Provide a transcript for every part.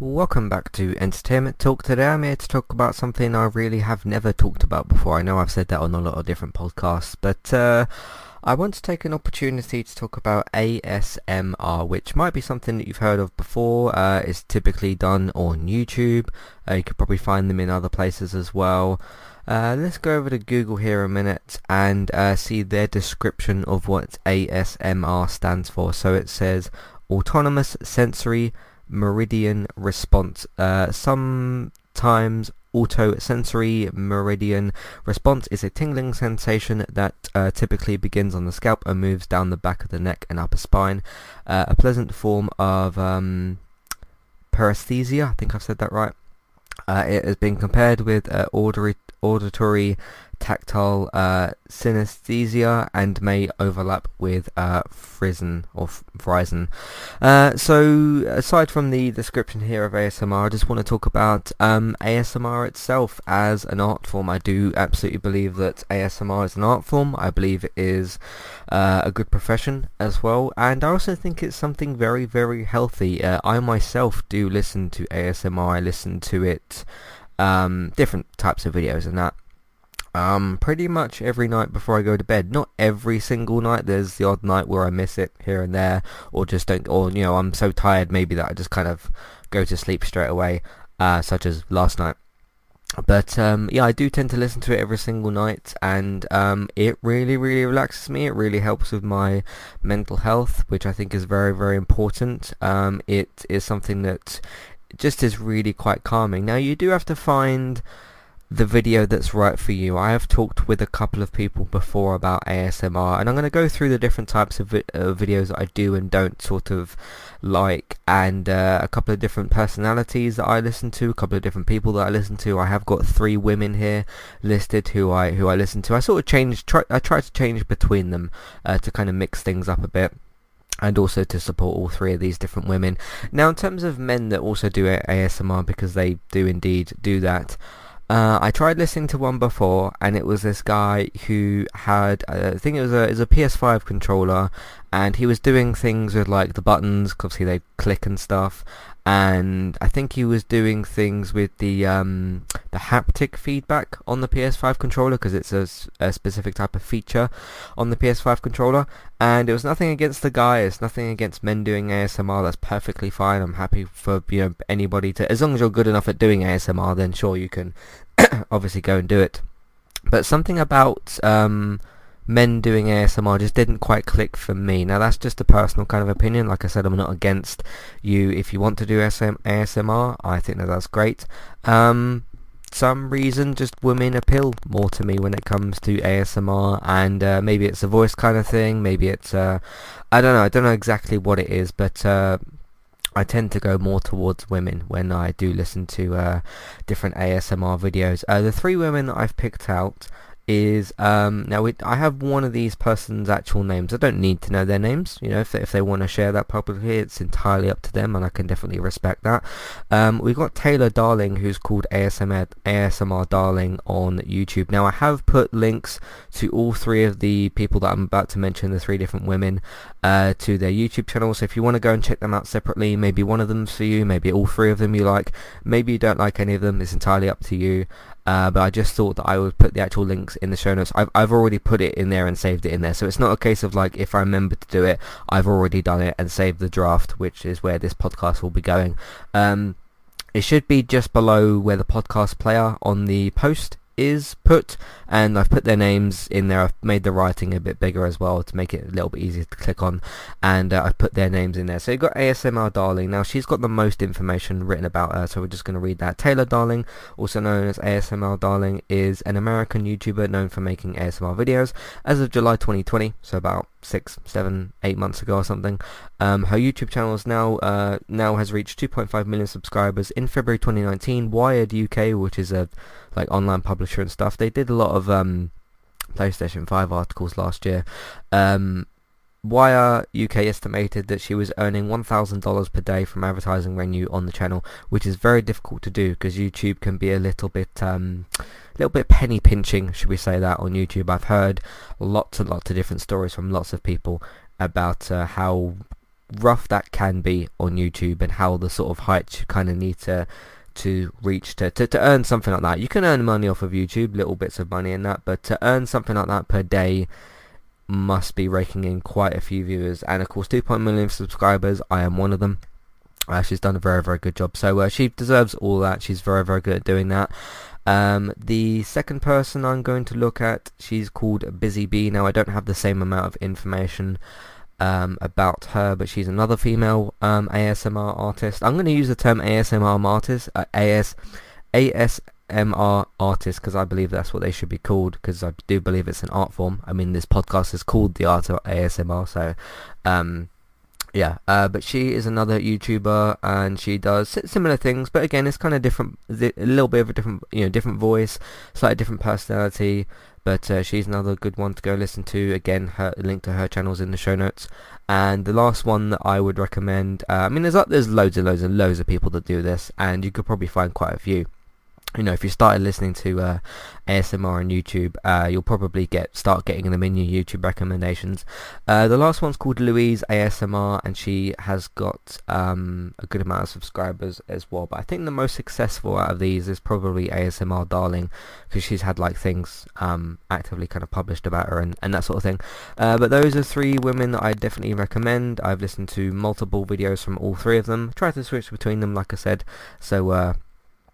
Welcome back to Entertainment Talk. Today I'm here to talk about something I really have never talked about before. I know I've said that on a lot of different podcasts, but uh, I want to take an opportunity to talk about ASMR, which might be something that you've heard of before. Uh, it's typically done on YouTube. Uh, you could probably find them in other places as well. Uh, let's go over to Google here a minute and uh, see their description of what ASMR stands for. So it says Autonomous Sensory Meridian Response. Uh, sometimes autosensory meridian response is a tingling sensation that uh, typically begins on the scalp and moves down the back of the neck and upper spine. Uh, a pleasant form of um, paresthesia, I think I've said that right. Uh, it has been compared with uh, auditory, auditory tactile uh, synesthesia and may overlap with uh, frisson or frisson. Uh, so aside from the description here of ASMR, I just want to talk about um, ASMR itself as an art form. I do absolutely believe that ASMR is an art form. I believe it is uh, a good profession as well, and I also think it's something very, very healthy. Uh, I myself do listen to ASMR. I listen to it, um, different types of videos and that. Um, pretty much every night before I go to bed. Not every single night. There's the odd night where I miss it here and there, or just don't, or you know, I'm so tired maybe that I just kind of go to sleep straight away, uh, such as last night. But um, yeah, I do tend to listen to it every single night, and um, it really, really relaxes me. It really helps with my mental health, which I think is very, very important. Um, it is something that just is really quite calming. Now, you do have to find the video that's right for you. I have talked with a couple of people before about ASMR and I'm going to go through the different types of vi- uh, videos that I do and don't sort of like and uh, a couple of different personalities that I listen to, a couple of different people that I listen to. I have got three women here listed who I who I listen to. I sort of change try, I try to change between them uh, to kind of mix things up a bit and also to support all three of these different women. Now in terms of men that also do ASMR because they do indeed do that uh, I tried listening to one before, and it was this guy who had, uh, I think it was a, it was a PS5 controller, and he was doing things with like the buttons, obviously they click and stuff, and I think he was doing things with the um, the haptic feedback on the PS5 controller because it's a, a, specific type of feature on the PS5 controller. And it was nothing against the guy. It's nothing against men doing ASMR. That's perfectly fine. I'm happy for you know anybody to, as long as you're good enough at doing ASMR, then sure you can obviously go and do it. But something about um, men doing ASMR just didn't quite click for me. Now that's just a personal kind of opinion. Like I said, I'm not against you if you want to do SM- ASMR. I think that that's great. Um, some reason just women appeal more to me when it comes to ASMR and uh, maybe it's a voice kind of thing maybe it's uh, I don't know I don't know exactly what it is but uh, I tend to go more towards women when I do listen to uh, different ASMR videos. Uh, the three women that I've picked out is um, now I have one of these person's actual names. I don't need to know their names. You know, if they, if they want to share that publicly, it's entirely up to them, and I can definitely respect that. Um, we've got Taylor Darling, who's called ASMR ASMR Darling on YouTube. Now I have put links to all three of the people that I'm about to mention, the three different women, uh, to their YouTube channel. So if you want to go and check them out separately, maybe one of them's for you, maybe all three of them you like, maybe you don't like any of them. It's entirely up to you. Uh, but I just thought that I would put the actual links in the show notes. I've, I've already put it in there and saved it in there. So it's not a case of like if I remember to do it, I've already done it and saved the draft, which is where this podcast will be going. Um, it should be just below where the podcast player on the post is put and I've put their names in there. I've made the writing a bit bigger as well to make it a little bit easier to click on and uh, I've put their names in there. So you've got ASMR Darling. Now she's got the most information written about her so we're just going to read that. Taylor Darling, also known as ASMR Darling, is an American YouTuber known for making ASMR videos. As of July 2020, so about six, seven, eight months ago or something. Um, her YouTube channel is now uh, now has reached 2.5 million subscribers. In February 2019, Wired UK, which is a like online publisher and stuff, they did a lot of um, PlayStation 5 articles last year. Um, Wired UK estimated that she was earning $1,000 per day from advertising revenue on the channel, which is very difficult to do because YouTube can be a little bit, um, little bit penny pinching, should we say that, on YouTube. I've heard lots and lots of different stories from lots of people about uh, how rough that can be on YouTube and how the sort of heights you kind of need to to reach to, to, to earn something like that. You can earn money off of YouTube, little bits of money in that, but to earn something like that per day must be raking in quite a few viewers. And of course, 2.1 million subscribers, I am one of them. Uh, she's done a very, very good job. So uh, she deserves all that. She's very, very good at doing that. Um, the second person I'm going to look at, she's called Busy Bee. Now, I don't have the same amount of information um, about her, but she's another female um, ASMR artist. I'm going to use the term ASMR artist, uh, AS, ASMR artist, because I believe that's what they should be called, because I do believe it's an art form. I mean, this podcast is called The Art of ASMR, so um, yeah, uh, but she is another YouTuber and she does similar things, but again, it's kind of different, a little bit of a different, you know, different voice, slightly different personality. But uh, she's another good one to go listen to. Again, her link to her channels in the show notes. And the last one that I would recommend, uh, I mean, there's there's loads and loads and loads of people that do this, and you could probably find quite a few you know, if you started listening to uh, ASMR on YouTube, uh, you'll probably get start getting them in your YouTube recommendations. Uh, the last one's called Louise ASMR, and she has got um, a good amount of subscribers as well. But I think the most successful out of these is probably ASMR Darling, because she's had like things um, actively kind of published about her and, and that sort of thing. Uh, but those are three women that I definitely recommend. I've listened to multiple videos from all three of them. Try to switch between them, like I said. So uh,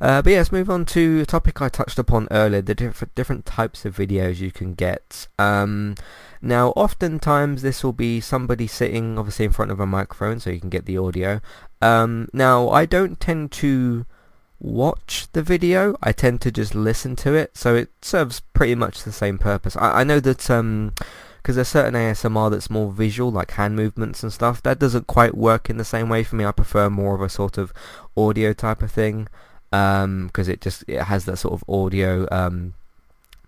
Uh, but yeah, let's move on to a topic I touched upon earlier, the different different types of videos you can get. Um, now, oftentimes this will be somebody sitting obviously in front of a microphone so you can get the audio. Um, now, I don't tend to watch the video, I tend to just listen to it, so it serves pretty much the same purpose. I, I know that... Um, because there's certain ASMR that's more visual, like hand movements and stuff. That doesn't quite work in the same way for me. I prefer more of a sort of audio type of thing because um, it just it has that sort of audio um,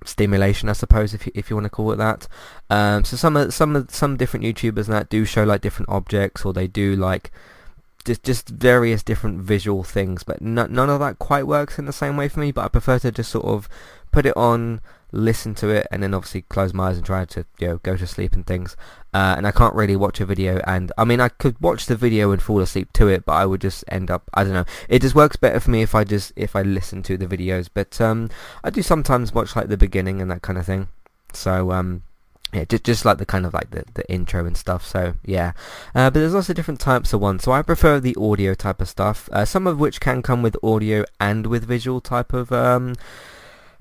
stimulation, I suppose, if you, if you want to call it that. Um, so some some some different YouTubers that do show like different objects, or they do like just just various different visual things, but none of that quite works in the same way for me. But I prefer to just sort of put it on, listen to it, and then obviously close my eyes and try to you know go to sleep and things. Uh, and I can't really watch a video, and I mean I could watch the video and fall asleep to it, but I would just end up I don't know. It just works better for me if I just if I listen to the videos. But um, I do sometimes watch like the beginning and that kind of thing. So um, yeah, just just like the kind of like the, the intro and stuff. So yeah, uh, but there's lots of different types of ones. So I prefer the audio type of stuff. Uh, some of which can come with audio and with visual type of um,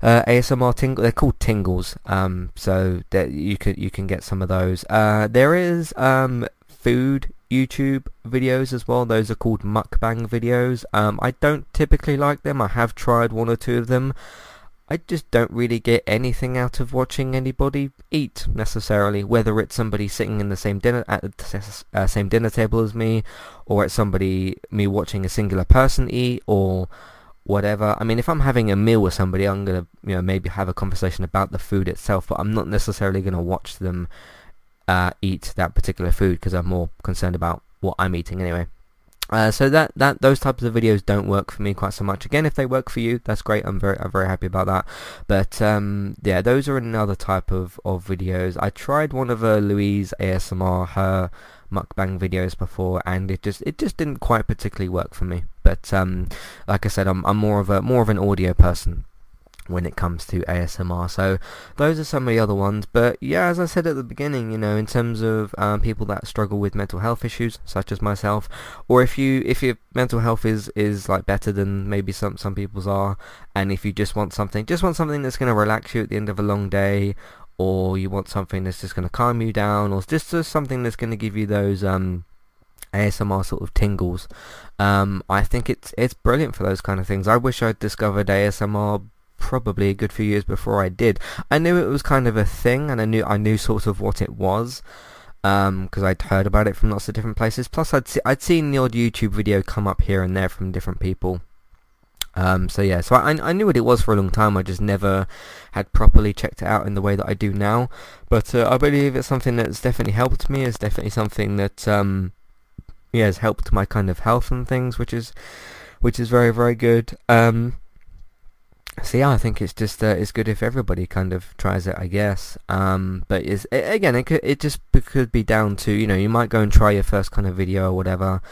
uh, ASMR tingle. They're called tingles. Um, so that you can you can get some of those. Uh, there is um, food YouTube videos as well. Those are called mukbang videos. Um, I don't typically like them. I have tried one or two of them. I just don't really get anything out of watching anybody eat necessarily, whether it's somebody sitting in the same dinner at the uh, same dinner table as me, or it's somebody me watching a singular person eat, or whatever. I mean, if I'm having a meal with somebody, I'm gonna you know maybe have a conversation about the food itself, but I'm not necessarily gonna watch them uh, eat that particular food because I'm more concerned about what I'm eating anyway. Uh, so that, that those types of videos don't work for me quite so much. Again, if they work for you, that's great. I'm very I'm very happy about that. But um, yeah, those are another type of, of videos. I tried one of uh, Louise ASMR her mukbang videos before, and it just it just didn't quite particularly work for me. But um, like I said, I'm I'm more of a more of an audio person when it comes to ASMR. So those are some of the other ones. But yeah, as I said at the beginning, you know, in terms of um, people that struggle with mental health issues, such as myself, or if you if your mental health is is like better than maybe some some people's are, and if you just want something, just want something that's going to relax you at the end of a long day, or you want something that's just going to calm you down, or just, something that's going to give you those um ASMR sort of tingles. Um, I think it's it's brilliant for those kind of things. I wish I'd discovered ASMR probably a good few years before I did. I knew it was kind of a thing, and I knew I knew sort of what it was because um, I'd heard about it from lots of different places. Plus, I'd see, I'd seen the odd YouTube video come up here and there from different people. Um, so yeah, so I, I knew what it was for a long time. I just never had properly checked it out in the way that I do now. But uh, I believe it's something that's definitely helped me. It's definitely something that um, yeah has helped my kind of health and things, which is which is very very good. Um, so yeah, I think it's just uh, it's good if everybody kind of tries it, I guess. Um, but it's, it, again, it could, it just could be down to you know you might go and try your first kind of video or whatever,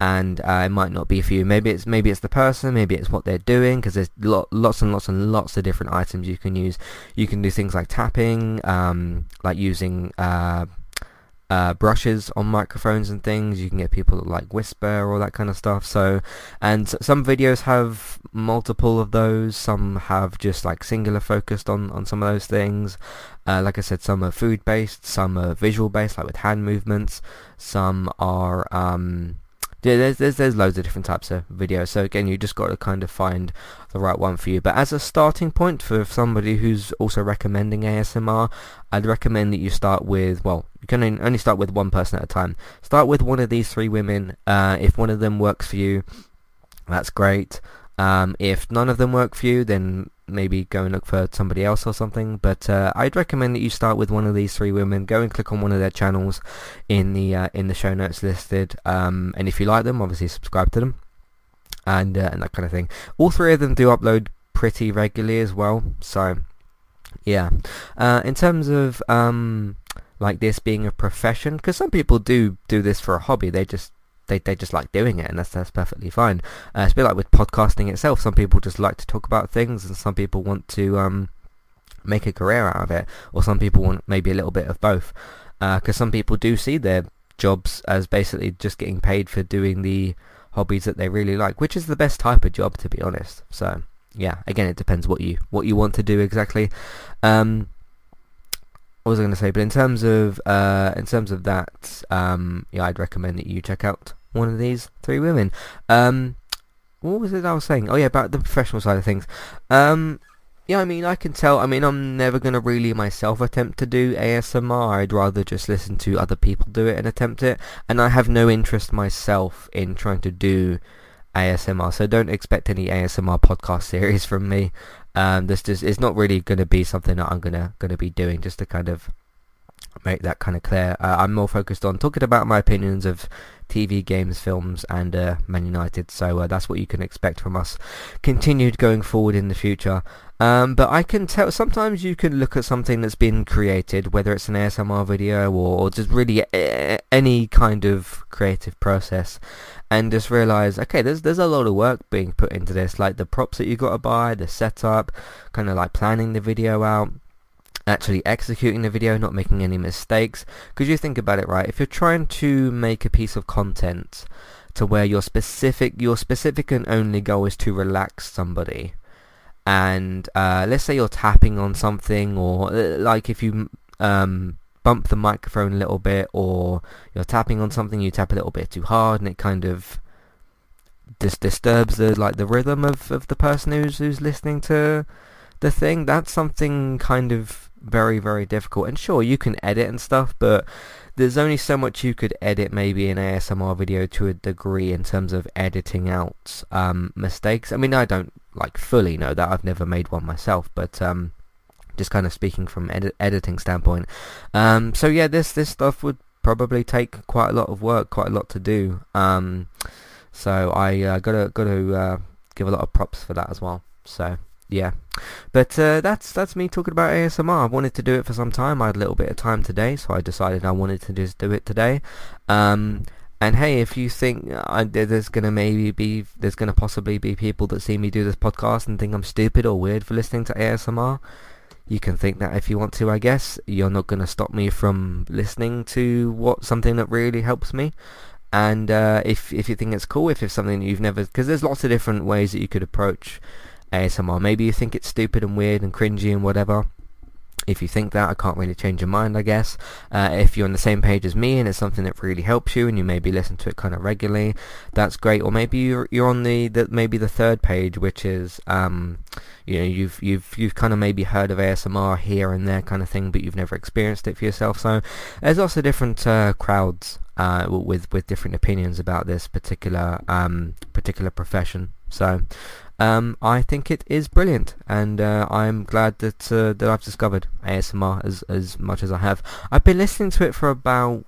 and uh, it might not be for you. Maybe it's maybe it's the person, maybe it's what they're doing because there's lo- lots and lots and lots of different items you can use. You can do things like tapping, um, like using uh, uh, brushes on microphones and things. You can get people that like whisper, all that kind of stuff. So, and some videos have multiple of those. Some have just like singular focused on, on some of those things. Uh, like I said, some are food based, some are visual based, like with hand movements. Some are um, yeah, there's, there's there's loads of different types of videos. So again, you just got to kind of find the right one for you. But as a starting point for somebody who's also recommending ASMR, I'd recommend that you start with well, you can only start with one person at a time. Start with one of these three women. Uh, if one of them works for you, that's great. Um, if none of them work for you, then maybe go and look for somebody else or something. But uh, I'd recommend that you start with one of these three women. Go and click on one of their channels in the uh, in the show notes listed. Um, and if you like them, obviously subscribe to them and uh, and that kind of thing. All three of them do upload pretty regularly as well. So yeah, uh, in terms of um, like this being a profession, because some people do do this for a hobby. They just they, they just like doing it and that's that's perfectly fine. Uh, it's a bit like with podcasting itself. Some people just like to talk about things and some people want to um, make a career out of it or some people want maybe a little bit of both. Because uh, some people do see their jobs as basically just getting paid for doing the hobbies that they really like, which is the best type of job to be honest. So yeah, again, it depends what you what you want to do exactly. Um, what was I going to say? But in terms of uh, in terms of that, um, yeah, I'd recommend that you check out one of these three women. Um, what was it I was saying? Oh yeah, about the professional side of things. Um, yeah, I mean, I can tell. I mean, I'm never gonna really myself attempt to do ASMR. I'd rather just listen to other people do it and attempt it. And I have no interest myself in trying to do ASMR. So don't expect any ASMR podcast series from me. Um, this just it's not really gonna be something that I'm gonna gonna be doing just to kind of make that kind of clear. Uh, I'm more focused on talking about my opinions of TV, games, films, and uh, Man United. So uh, that's what you can expect from us continued going forward in the future. Um, but I can tell sometimes you can look at something that's been created, whether it's an ASMR video or, or just really a- any kind of creative process, and just realize, okay, there's there's a lot of work being put into this, like the props that you've got to buy, the setup, kind of like planning the video out actually executing the video, not making any mistakes. Because you think about it, right? If you're trying to make a piece of content to where your specific, your specific and only goal is to relax somebody, and uh, let's say you're tapping on something, or uh, like if you um, bump the microphone a little bit, or you're tapping on something, you tap a little bit too hard, and it kind of dis- disturbs the like the rhythm of, of the person who's who's listening to the thing. That's something kind of very very difficult. And sure, you can edit and stuff, but there's only so much you could edit maybe an ASMR video to a degree in terms of editing out um, mistakes. I mean, I don't like fully know that. I've never made one myself, but um, just kind of speaking from edi- editing standpoint. Um, so yeah, this this stuff would probably take quite a lot of work, quite a lot to do. Um, so I uh, gotta gotta uh, give a lot of props for that as well. So yeah, but uh, that's that's me talking about ASMR. I wanted to do it for some time. I had a little bit of time today, so I decided I wanted to just do it today. Um, and hey, if you think uh, there's gonna maybe be there's gonna possibly be people that see me do this podcast and think I'm stupid or weird for listening to ASMR, you can think that if you want to. I guess you're not gonna stop me from listening to what something that really helps me. And uh, if if you think it's cool, if it's something you've never, because there's lots of different ways that you could approach ASMR. Maybe you think it's stupid and weird and cringy and whatever. If you think that, I can't really change your mind, I guess. Uh, if you're on the same page as me and it's something that really helps you and you maybe listen to it kind of regularly, that's great. Or maybe you're, you're on the, the maybe the third page, which is um, you know you've you've you've kind of maybe heard of ASMR here and there kind of thing, but you've never experienced it for yourself. So there's also different uh, crowds uh, with with different opinions about this particular um, particular profession. So um, I think it is brilliant, and uh, I'm glad that uh, that I've discovered ASMR as as much as I have. I've been listening to it for about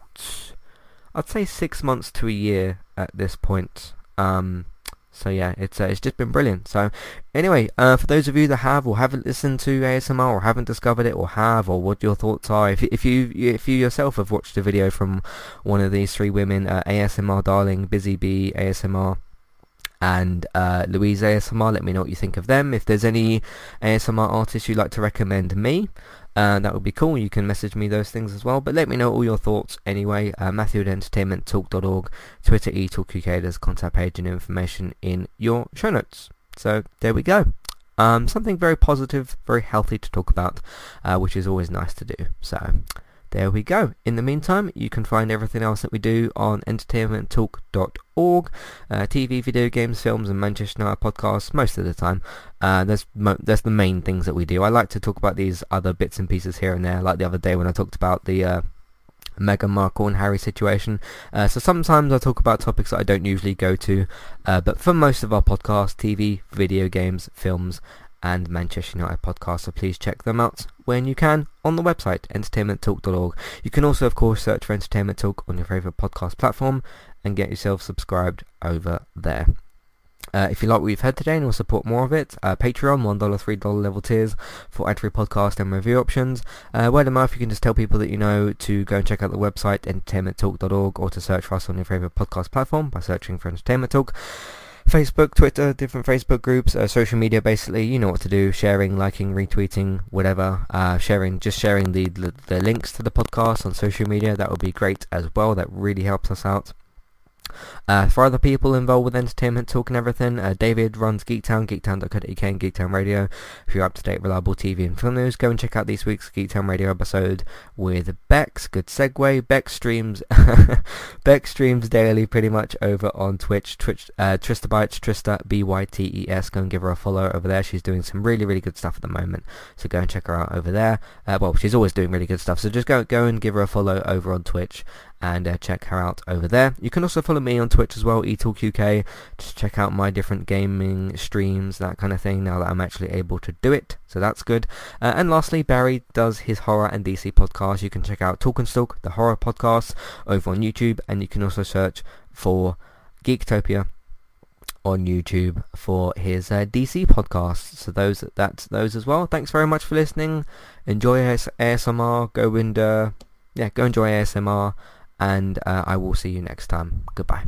I'd say six months to a year at this point. Um, so yeah, it's uh, it's just been brilliant. So anyway, uh, for those of you that have or haven't listened to ASMR or haven't discovered it or have or what your thoughts are, if if you if you yourself have watched a video from one of these three women, uh, ASMR Darling, Busy Bee ASMR, and uh, Louise ASMR. Let me know what you think of them. If there's any ASMR artists you'd like to recommend me, uh, that would be cool. You can message me those things as well. But let me know all your thoughts anyway. Uh, Matthew at entertainmenttalk.org, Twitter eTalkUK. There's contact page and information in your show notes. So there we go. Um, something very positive, very healthy to talk about, uh, which is always nice to do. So there we go. In the meantime, you can find everything else that we do on entertainmenttalk.org. Uh, TV, video games, films, and Manchester United podcasts most of the time. Uh, that's, mo- that's the main things that we do. I like to talk about these other bits and pieces here and there, like the other day when I talked about the uh, Meghan Markle and Harry situation. Uh, so sometimes I talk about topics that I don't usually go to, uh, but for most of our podcasts, TV, video games, films, and Manchester United podcast, so please check them out when you can on the website entertainmenttalk.org. You can also of course search for Entertainment Talk on your favourite podcast platform and get yourself subscribed over there. Uh, if you like what you've heard today and will support more of it, uh, Patreon, $1, $3 level tiers for ad-free podcast and review options. Uh, word of mouth, you can just tell people that you know to go and check out the website, entertainmenttalk.org, or to search for us on your favourite podcast platform by searching for Entertainment Talk. Facebook, Twitter, different Facebook groups, uh, social media basically, you know what to do, sharing, liking, retweeting, whatever, uh, sharing, just sharing the, the, the links to the podcast on social media, that would be great as well, that really helps us out. Uh, for other people involved with entertainment talk and everything, uh, David runs Geektown, geektown.co.uk and Geektown Radio. If you're up-to-date, reliable TV and film news, go and check out this week's Geektown Radio episode with Bex. Good segue. Bex streams Bex streams daily pretty much over on Twitch. Twitch uh, Trista Bytes, Trista, B-Y-T-E-S. Go and give her a follow over there. She's doing some really, really good stuff at the moment. So go and check her out over there. Uh, well, she's always doing really good stuff. So just go, go and give her a follow over on Twitch and uh, check her out over there. You can also follow me on Twitch as well, eTalkUK, to check out my different gaming streams, that kind of thing, now that I'm actually able to do it. So that's good. Uh, and lastly, Barry does his horror and DC podcast. You can check out Talk and Stalk, the horror podcast, over on YouTube, and you can also search for Geektopia on YouTube for his uh, DC podcast. So those that's those as well. Thanks very much for listening. Enjoy ASMR. Go and uh, yeah, go enjoy ASMR and uh, I will see you next time. Goodbye.